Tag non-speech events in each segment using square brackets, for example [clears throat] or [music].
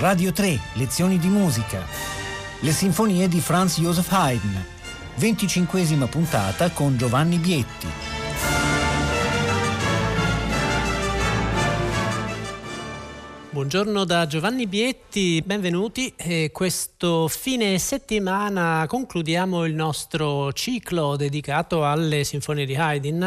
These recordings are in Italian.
Radio 3, lezioni di musica. Le sinfonie di Franz Joseph Haydn. 25 puntata con Giovanni Bietti. Buongiorno da Giovanni Bietti, benvenuti. E questo fine settimana concludiamo il nostro ciclo dedicato alle sinfonie di Haydn,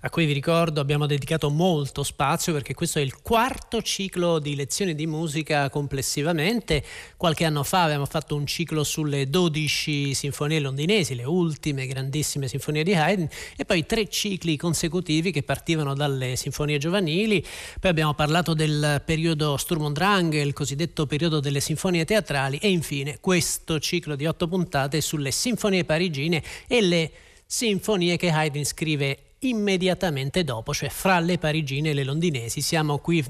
a cui vi ricordo abbiamo dedicato molto spazio perché questo è il quarto ciclo di lezioni di musica complessivamente. Qualche anno fa abbiamo fatto un ciclo sulle 12 sinfonie londinesi, le ultime grandissime sinfonie di Haydn, e poi tre cicli consecutivi che partivano dalle sinfonie giovanili. Poi abbiamo parlato del periodo Sturm und Drang, il cosiddetto periodo delle sinfonie teatrali e infine questo ciclo di otto puntate sulle sinfonie parigine e le sinfonie che Haydn scrive immediatamente dopo, cioè fra le parigine e le londinesi. Siamo qui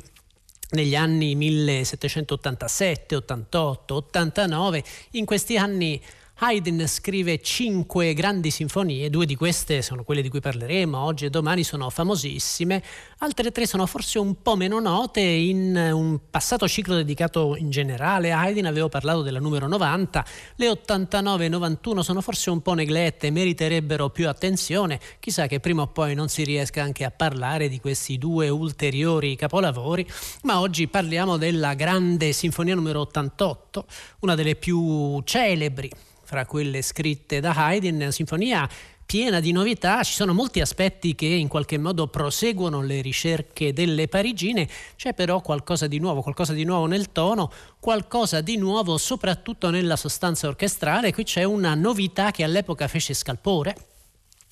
negli anni 1787, 88, 89. In questi anni Haydn scrive cinque grandi sinfonie, due di queste sono quelle di cui parleremo oggi e domani, sono famosissime, altre tre sono forse un po' meno note. In un passato ciclo dedicato in generale a Haydn avevo parlato della numero 90, le 89 e 91 sono forse un po' neglette, meriterebbero più attenzione, chissà che prima o poi non si riesca anche a parlare di questi due ulteriori capolavori, ma oggi parliamo della grande sinfonia numero 88, una delle più celebri fra quelle scritte da Haydn, una sinfonia piena di novità, ci sono molti aspetti che in qualche modo proseguono le ricerche delle parigine, c'è però qualcosa di nuovo, qualcosa di nuovo nel tono, qualcosa di nuovo soprattutto nella sostanza orchestrale, qui c'è una novità che all'epoca fece scalpore,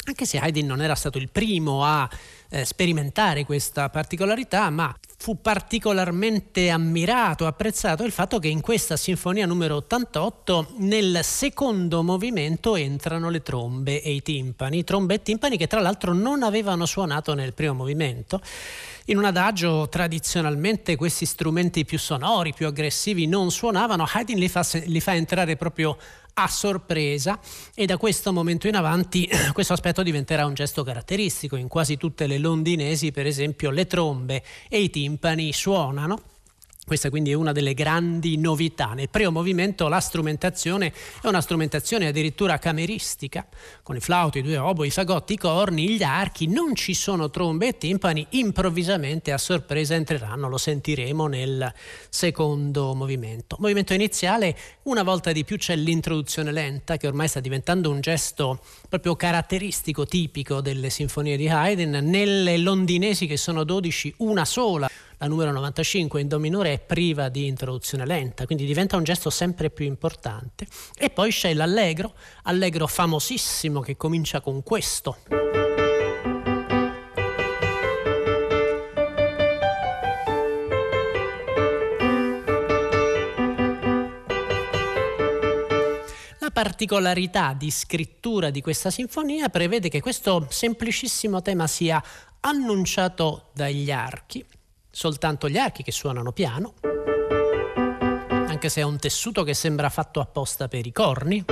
anche se Haydn non era stato il primo a eh, sperimentare questa particolarità, ma fu particolarmente ammirato, apprezzato il fatto che in questa sinfonia numero 88 nel secondo movimento entrano le trombe e i timpani, trombe e timpani che tra l'altro non avevano suonato nel primo movimento. In un adagio tradizionalmente questi strumenti più sonori, più aggressivi non suonavano, Haydn li fa, li fa entrare proprio a sorpresa e da questo momento in avanti [clears throat] questo aspetto diventerà un gesto caratteristico. In quasi tutte le londinesi, per esempio, le trombe e i timpani suonano questa quindi è una delle grandi novità. Nel primo movimento la strumentazione è una strumentazione addirittura cameristica, con i flauti, i due oboi, i fagotti, i corni, gli archi, non ci sono trombe e timpani, improvvisamente a sorpresa entreranno, lo sentiremo nel secondo movimento. Movimento iniziale, una volta di più c'è l'introduzione lenta che ormai sta diventando un gesto proprio caratteristico, tipico delle sinfonie di Haydn, nelle londinesi che sono 12, una sola la numero 95 in Do minore è priva di introduzione lenta, quindi diventa un gesto sempre più importante. E poi c'è l'allegro, allegro famosissimo che comincia con questo. La particolarità di scrittura di questa sinfonia prevede che questo semplicissimo tema sia annunciato dagli archi soltanto gli archi che suonano piano, anche se è un tessuto che sembra fatto apposta per i corni.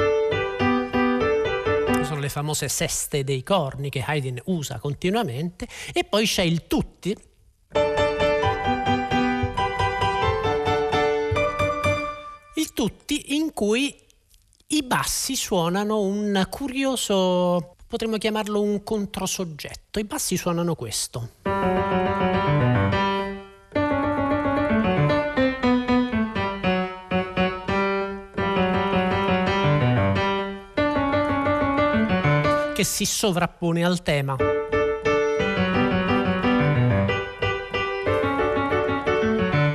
Sono le famose seste dei corni che Haydn usa continuamente. E poi c'è il tutti, il tutti in cui i bassi suonano un curioso, potremmo chiamarlo un controsoggetto. I bassi suonano questo. Che si sovrappone al tema.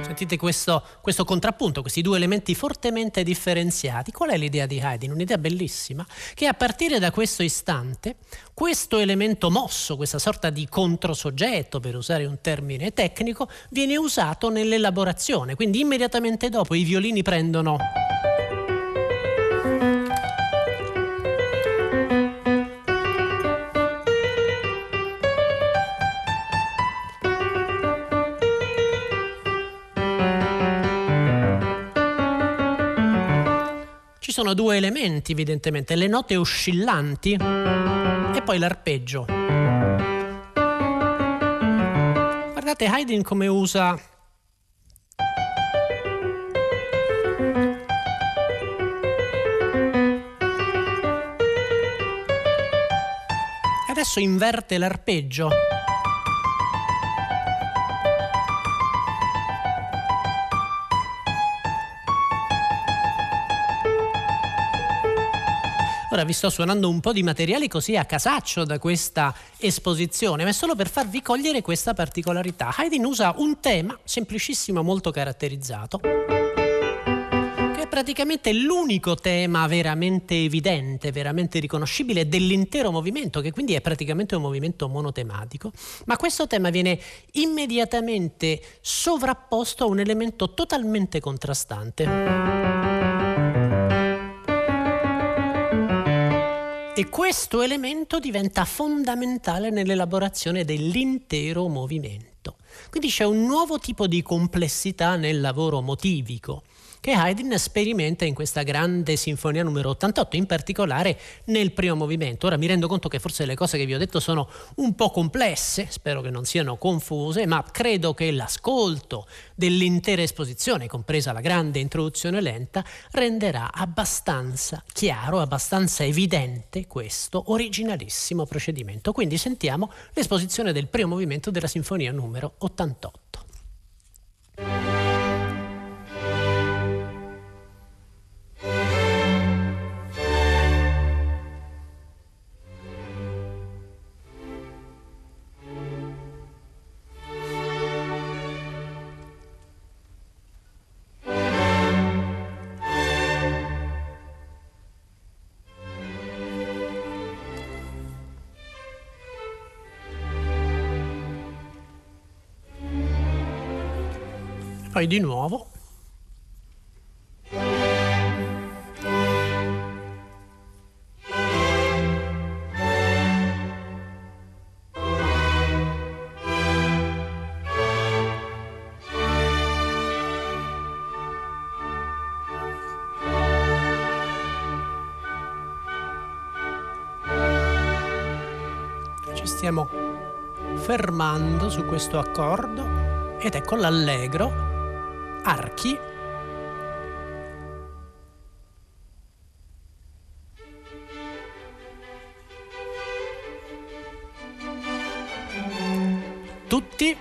Sentite questo, questo, contrappunto, questi due elementi fortemente differenziati. Qual è l'idea di Haydn? Un'idea bellissima, che a partire da questo istante, questo elemento mosso, questa sorta di controsoggetto, per usare un termine tecnico, viene usato nell'elaborazione. Quindi immediatamente dopo i violini prendono sono due elementi evidentemente, le note oscillanti e poi l'arpeggio. Guardate Haydn come usa Adesso inverte l'arpeggio. Ora vi sto suonando un po' di materiali così a casaccio da questa esposizione, ma è solo per farvi cogliere questa particolarità. Haydn usa un tema semplicissimo, molto caratterizzato, praticamente l'unico tema veramente evidente, veramente riconoscibile dell'intero movimento, che quindi è praticamente un movimento monotematico, ma questo tema viene immediatamente sovrapposto a un elemento totalmente contrastante. E questo elemento diventa fondamentale nell'elaborazione dell'intero movimento. Quindi c'è un nuovo tipo di complessità nel lavoro motivico che Haydn sperimenta in questa grande sinfonia numero 88, in particolare nel primo movimento. Ora mi rendo conto che forse le cose che vi ho detto sono un po' complesse, spero che non siano confuse, ma credo che l'ascolto dell'intera esposizione, compresa la grande introduzione lenta, renderà abbastanza chiaro, abbastanza evidente questo originalissimo procedimento. Quindi sentiamo l'esposizione del primo movimento della sinfonia numero 88. Poi di nuovo. Stiamo fermando su questo accordo ed ecco l'allegro archi. Tutti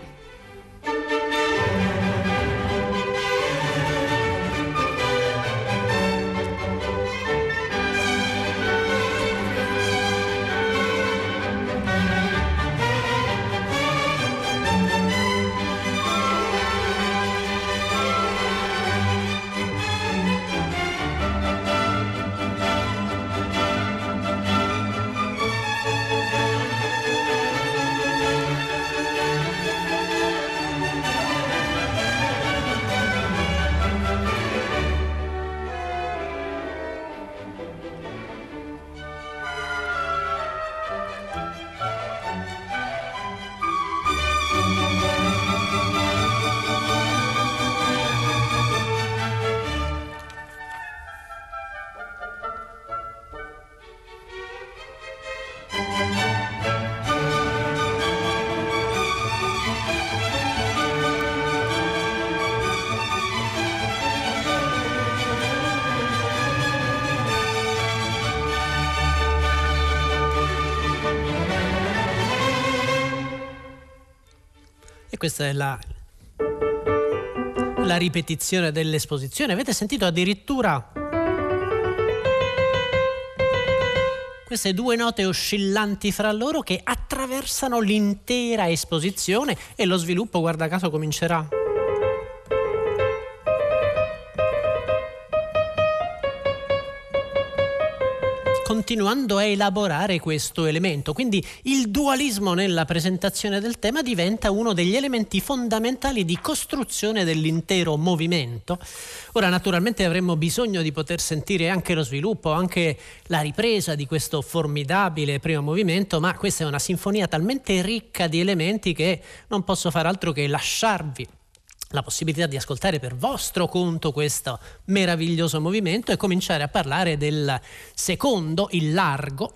questa è la, la ripetizione dell'esposizione. Avete sentito addirittura queste due note oscillanti fra loro che attraversano l'intera esposizione e lo sviluppo, guarda caso, comincerà. Continuando a elaborare questo elemento. Quindi il dualismo nella presentazione del tema diventa uno degli elementi fondamentali di costruzione dell'intero movimento. Ora naturalmente avremmo bisogno di poter sentire anche lo sviluppo, anche la ripresa di questo formidabile primo movimento, ma questa è una sinfonia talmente ricca di elementi che non posso fare altro che lasciarvi la possibilità di ascoltare per vostro conto questo meraviglioso movimento e cominciare a parlare del secondo, il largo,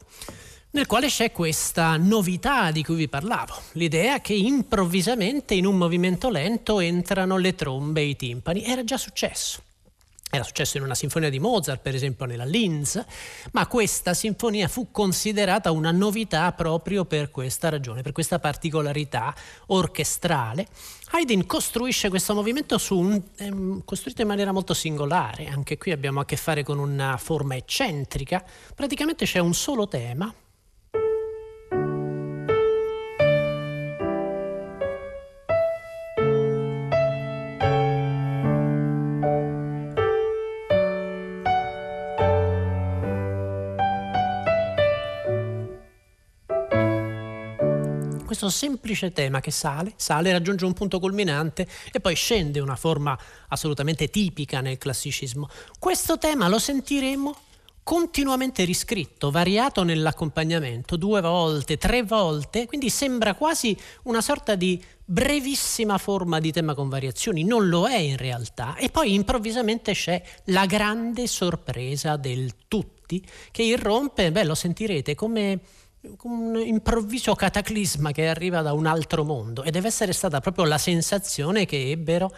nel quale c'è questa novità di cui vi parlavo, l'idea che improvvisamente in un movimento lento entrano le trombe e i timpani. Era già successo. Era successo in una sinfonia di Mozart, per esempio nella Linz, ma questa sinfonia fu considerata una novità proprio per questa ragione, per questa particolarità orchestrale. Haydn costruisce questo movimento un, ehm, costruito in maniera molto singolare, anche qui abbiamo a che fare con una forma eccentrica, praticamente c'è un solo tema, questo semplice tema che sale, sale, raggiunge un punto culminante e poi scende una forma assolutamente tipica nel classicismo. Questo tema lo sentiremo continuamente riscritto, variato nell'accompagnamento, due volte, tre volte, quindi sembra quasi una sorta di brevissima forma di tema con variazioni, non lo è in realtà. E poi improvvisamente c'è la grande sorpresa del tutti che irrompe, beh lo sentirete come un improvviso cataclisma che arriva da un altro mondo. E deve essere stata proprio la sensazione che ebbero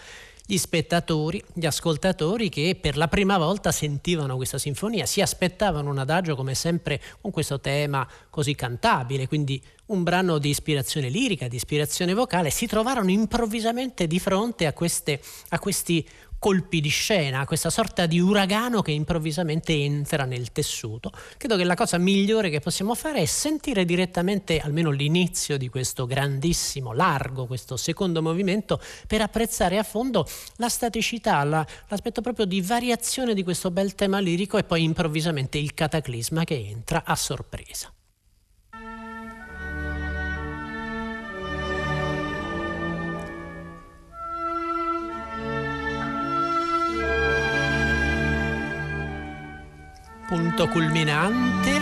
gli spettatori, gli ascoltatori che per la prima volta sentivano questa sinfonia, si aspettavano un adagio come sempre con questo tema così cantabile, quindi un brano di ispirazione lirica, di ispirazione vocale, si trovarono improvvisamente di fronte a, queste, a questi colpi di scena, questa sorta di uragano che improvvisamente entra nel tessuto. Credo che la cosa migliore che possiamo fare è sentire direttamente almeno l'inizio di questo grandissimo, largo, questo secondo movimento per apprezzare a fondo la staticità, la, l'aspetto proprio di variazione di questo bel tema lirico e poi improvvisamente il cataclisma che entra a sorpresa. Punto culminante.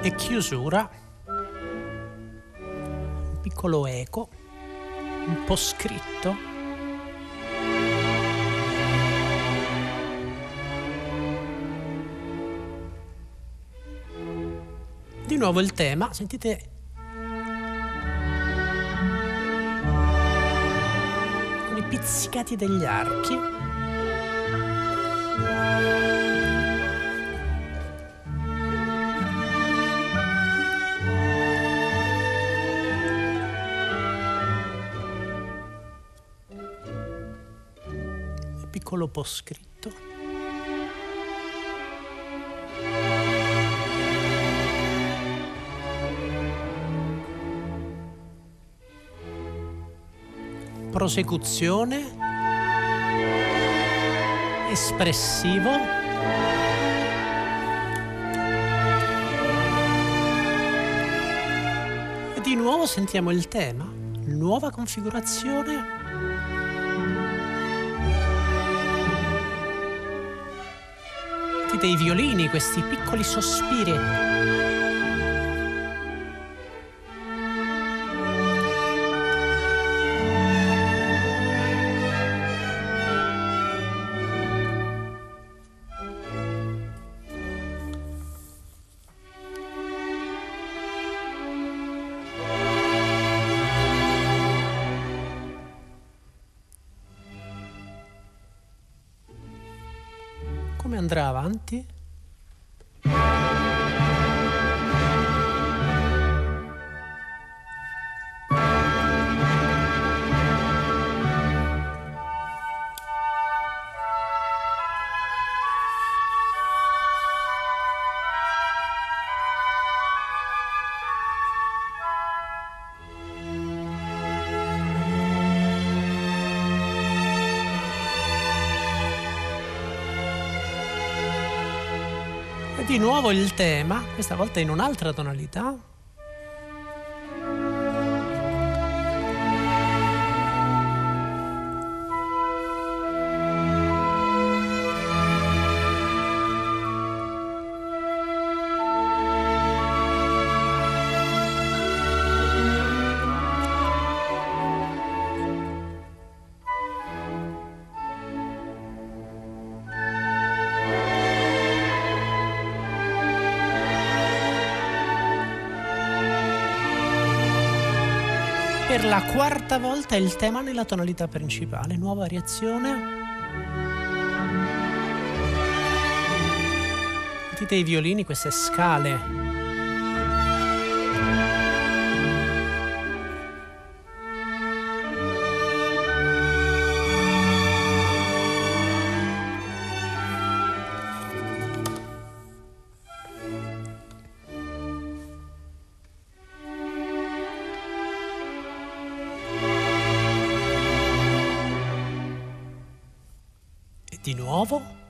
E chiusura. Un piccolo eco, un po' scritto. Di nuovo il tema, sentite pizzicati degli archi. Piccolo po' scritto. Prosecuzione, espressivo. E di nuovo sentiamo il tema, nuova configurazione. Sentite i violini, questi piccoli sospiri andrà avanti nuovo il tema, questa volta in un'altra tonalità, la quarta volta il tema nella tonalità principale. Nuova variazione. Sentite i violini, queste scale di nuovo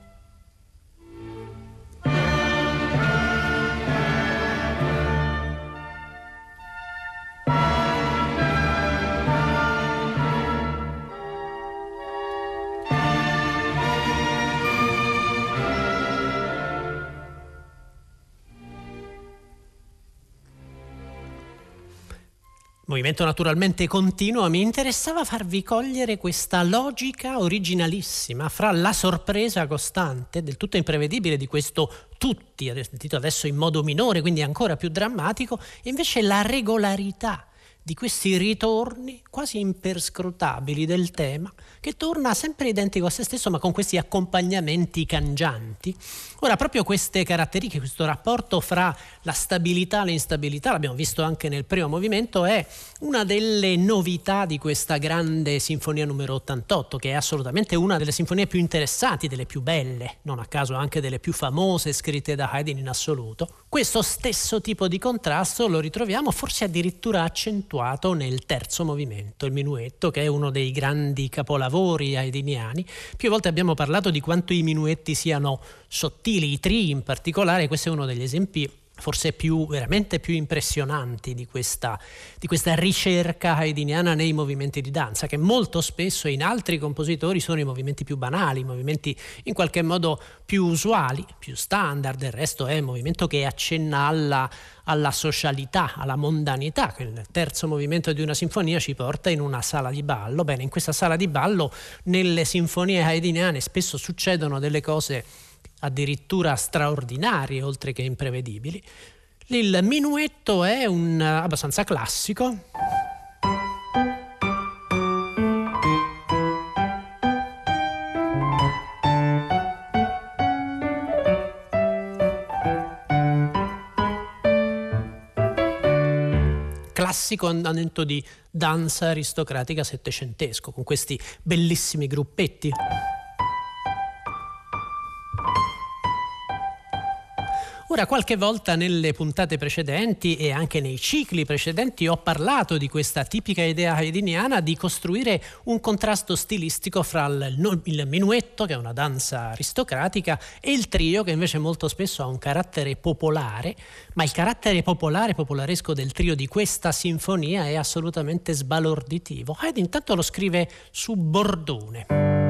movimento naturalmente continuo, mi interessava farvi cogliere questa logica originalissima fra la sorpresa costante, del tutto imprevedibile di questo tutti, sentito adesso in modo minore, quindi ancora più drammatico, e invece la regolarità di questi ritorni quasi imperscrutabili del tema, che torna sempre identico a se stesso, ma con questi accompagnamenti cangianti. Ora, proprio queste caratteristiche, questo rapporto fra la stabilità e l'instabilità, l'abbiamo visto anche nel primo movimento, è una delle novità di questa grande sinfonia numero 88, che è assolutamente una delle sinfonie più interessanti, delle più belle, non a caso anche delle più famose scritte da Haydn in assoluto. Questo stesso tipo di contrasto lo ritroviamo forse addirittura accentuato nel terzo movimento, il minuetto, che è uno dei grandi capolavori haydniani. Più volte abbiamo parlato di quanto i minuetti siano sottili, i tri in particolare, questo è uno degli esempi forse più, veramente più impressionanti di questa, di questa ricerca haydniana nei movimenti di danza, che molto spesso in altri compositori sono i movimenti più banali, i movimenti in qualche modo più usuali, più standard, del resto è un movimento che accenna alla, alla socialità, alla mondanità, che il terzo movimento di una sinfonia ci porta in una sala di ballo. Bene, in questa sala di ballo nelle sinfonie haydniane spesso succedono delle cose addirittura straordinarie oltre che imprevedibili. Il minuetto è un abbastanza classico. classico andamento di danza aristocratica settecentesco, con questi bellissimi gruppetti. Ora, qualche volta nelle puntate precedenti e anche nei cicli precedenti ho parlato di questa tipica idea haydniana di costruire un contrasto stilistico fra il, il minuetto, che è una danza aristocratica, e il trio, che invece molto spesso ha un carattere popolare, ma il carattere popolare, popolaresco del trio di questa sinfonia è assolutamente sbalorditivo. Haydn intanto lo scrive su bordone.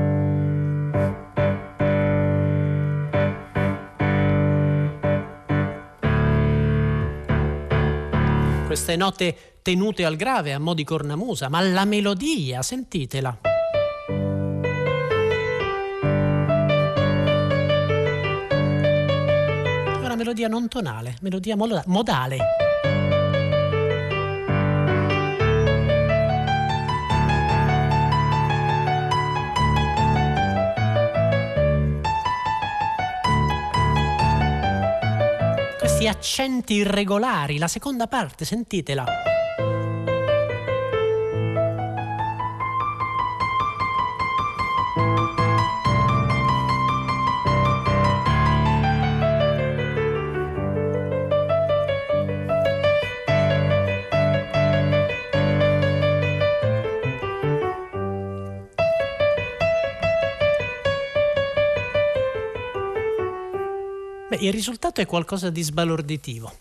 Queste note tenute al grave a mo' di cornamusa, ma la melodia, sentitela. È una melodia non tonale, melodia modale. Questi accenti irregolari, la seconda parte, sentitela. Il risultato è qualcosa di sbalorditivo.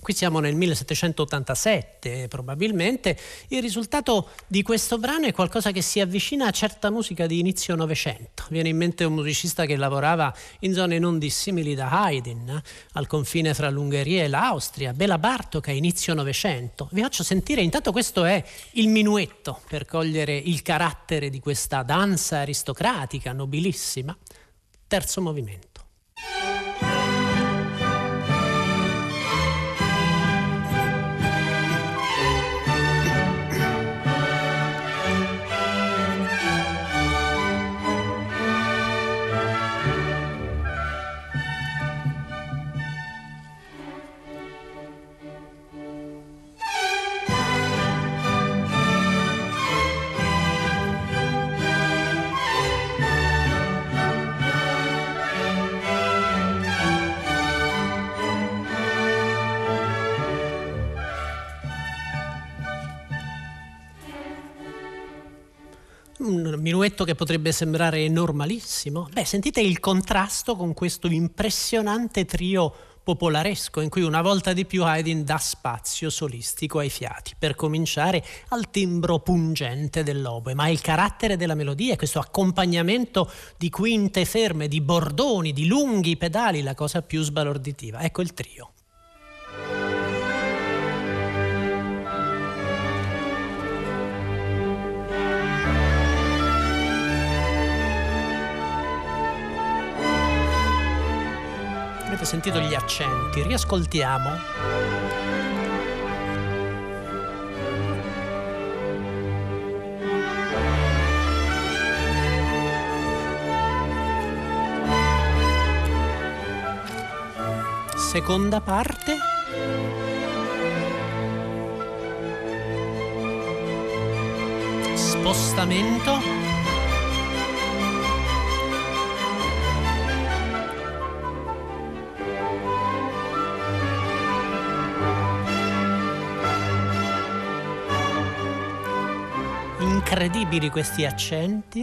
Qui siamo nel 1787 probabilmente, il risultato di questo brano è qualcosa che si avvicina a certa musica di inizio Novecento. Viene in mente un musicista che lavorava in zone non dissimili da Haydn, al confine fra l'Ungheria e l'Austria, Bela Bartok a inizio Novecento. Vi faccio sentire, intanto questo è il minuetto per cogliere il carattere di questa danza aristocratica, nobilissima. Terzo movimento. Un minuetto che potrebbe sembrare normalissimo. Beh, sentite il contrasto con questo impressionante trio popolaresco in cui una volta di più Haydn dà spazio solistico ai fiati, per cominciare al timbro pungente dell'oboe, ma il carattere della melodia, questo accompagnamento di quinte ferme, di bordoni, di lunghi pedali, la cosa più sbalorditiva. Ecco il trio. Sentito gli accenti, riascoltiamo. Seconda parte. Spostamento. Incredibili questi accenti.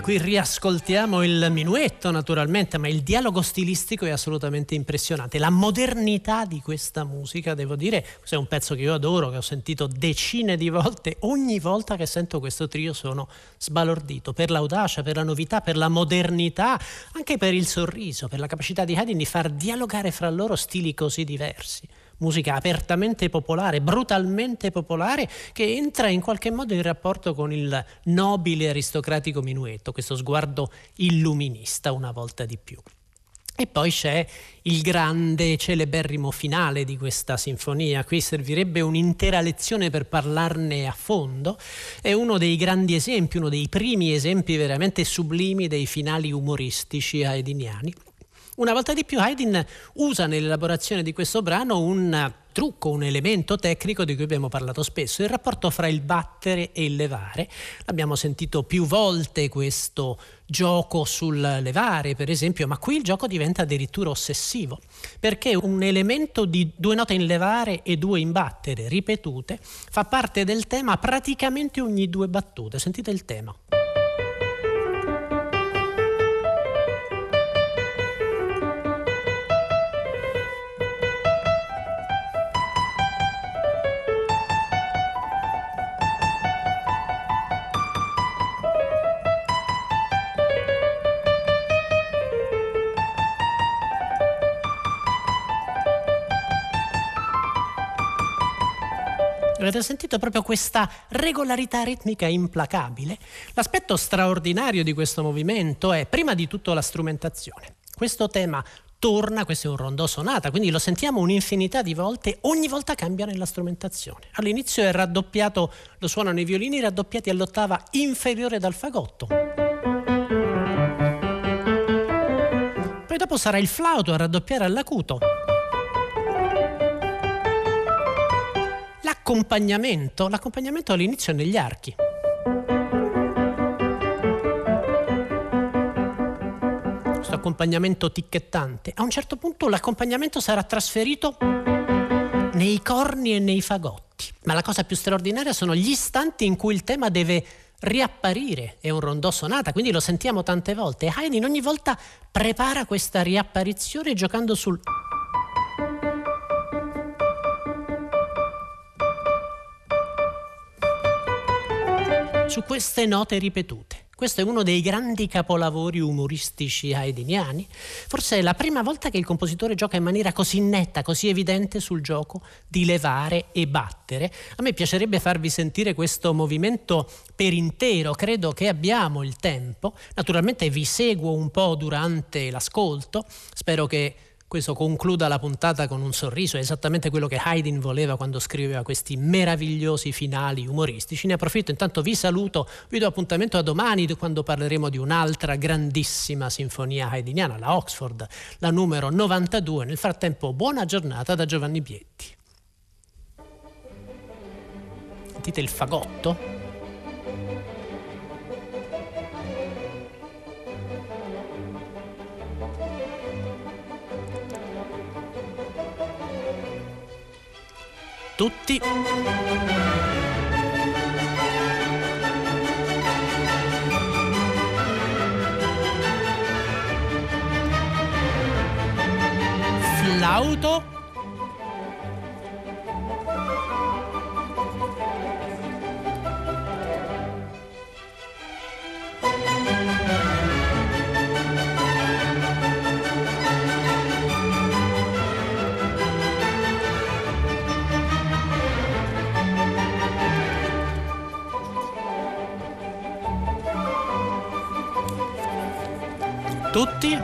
E qui riascoltiamo il minuetto naturalmente, ma il dialogo stilistico è assolutamente impressionante. La modernità di questa musica, devo dire, questo è un pezzo che io adoro, che ho sentito decine di volte. Ogni volta che sento questo trio sono sbalordito per l'audacia, per la novità, per la modernità, anche per il sorriso, per la capacità di Haydn di far dialogare fra loro stili così diversi musica apertamente popolare, brutalmente popolare, che entra in qualche modo in rapporto con il nobile aristocratico minuetto, questo sguardo illuminista una volta di più. E poi c'è il grande celeberrimo finale di questa sinfonia. Qui servirebbe un'intera lezione per parlarne a fondo. È uno dei grandi esempi, uno dei primi esempi veramente sublimi dei finali umoristici haydniani. Una volta di più Haydn usa nell'elaborazione di questo brano un trucco, un elemento tecnico di cui abbiamo parlato spesso, il rapporto fra il battere e il levare. Abbiamo sentito più volte questo gioco sul levare, per esempio, ma qui il gioco diventa addirittura ossessivo, perché un elemento di due note in levare e due in battere ripetute fa parte del tema praticamente ogni due battute. Sentite il tema. Avete sentito proprio questa regolarità ritmica implacabile? L'aspetto straordinario di questo movimento è prima di tutto la strumentazione. Questo tema torna, questo è un rondò sonata, quindi lo sentiamo un'infinità di volte, ogni volta cambia nella strumentazione. All'inizio è raddoppiato, lo suonano i violini raddoppiati all'ottava inferiore dal fagotto. Poi dopo sarà il flauto a raddoppiare all'acuto. L'accompagnamento, l'accompagnamento all'inizio negli archi. Questo accompagnamento ticchettante. A un certo punto l'accompagnamento sarà trasferito nei corni e nei fagotti. Ma la cosa più straordinaria sono gli istanti in cui il tema deve riapparire. È un rondò sonata, quindi lo sentiamo tante volte. Haydn ogni volta prepara questa riapparizione giocando sul su queste note ripetute. Questo è uno dei grandi capolavori umoristici haydniani. Forse è la prima volta che il compositore gioca in maniera così netta, così evidente sul gioco di levare e battere. A me piacerebbe farvi sentire questo movimento per intero, credo che abbiamo il tempo. Naturalmente vi seguo un po' durante l'ascolto, spero che questo concluda la puntata con un sorriso, è esattamente quello che Haydn voleva quando scriveva questi meravigliosi finali umoristici. Ne approfitto, intanto vi saluto, vi do appuntamento a domani quando parleremo di un'altra grandissima sinfonia haydniana, la Oxford, la numero 92. Nel frattempo, buona giornata da Giovanni Bietti. Sentite il fagotto? Tutti. Flauto. Tutti.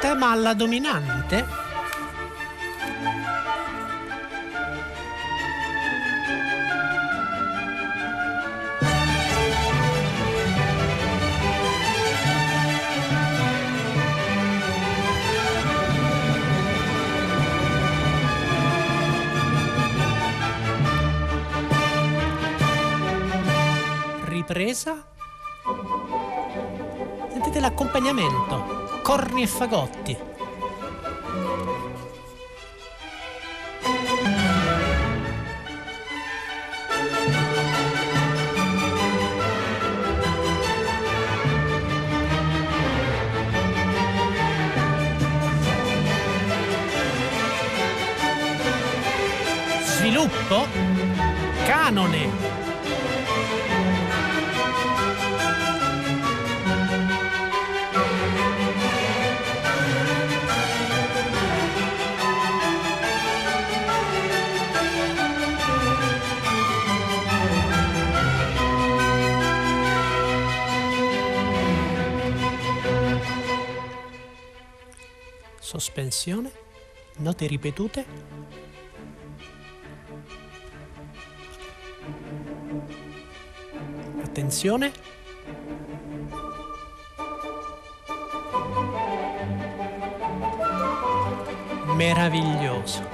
Tema alla dominante ripresa. Sentite l'accompagnamento, corni e fagotti. Sospensione, note ripetute. Attenzione. Meraviglioso.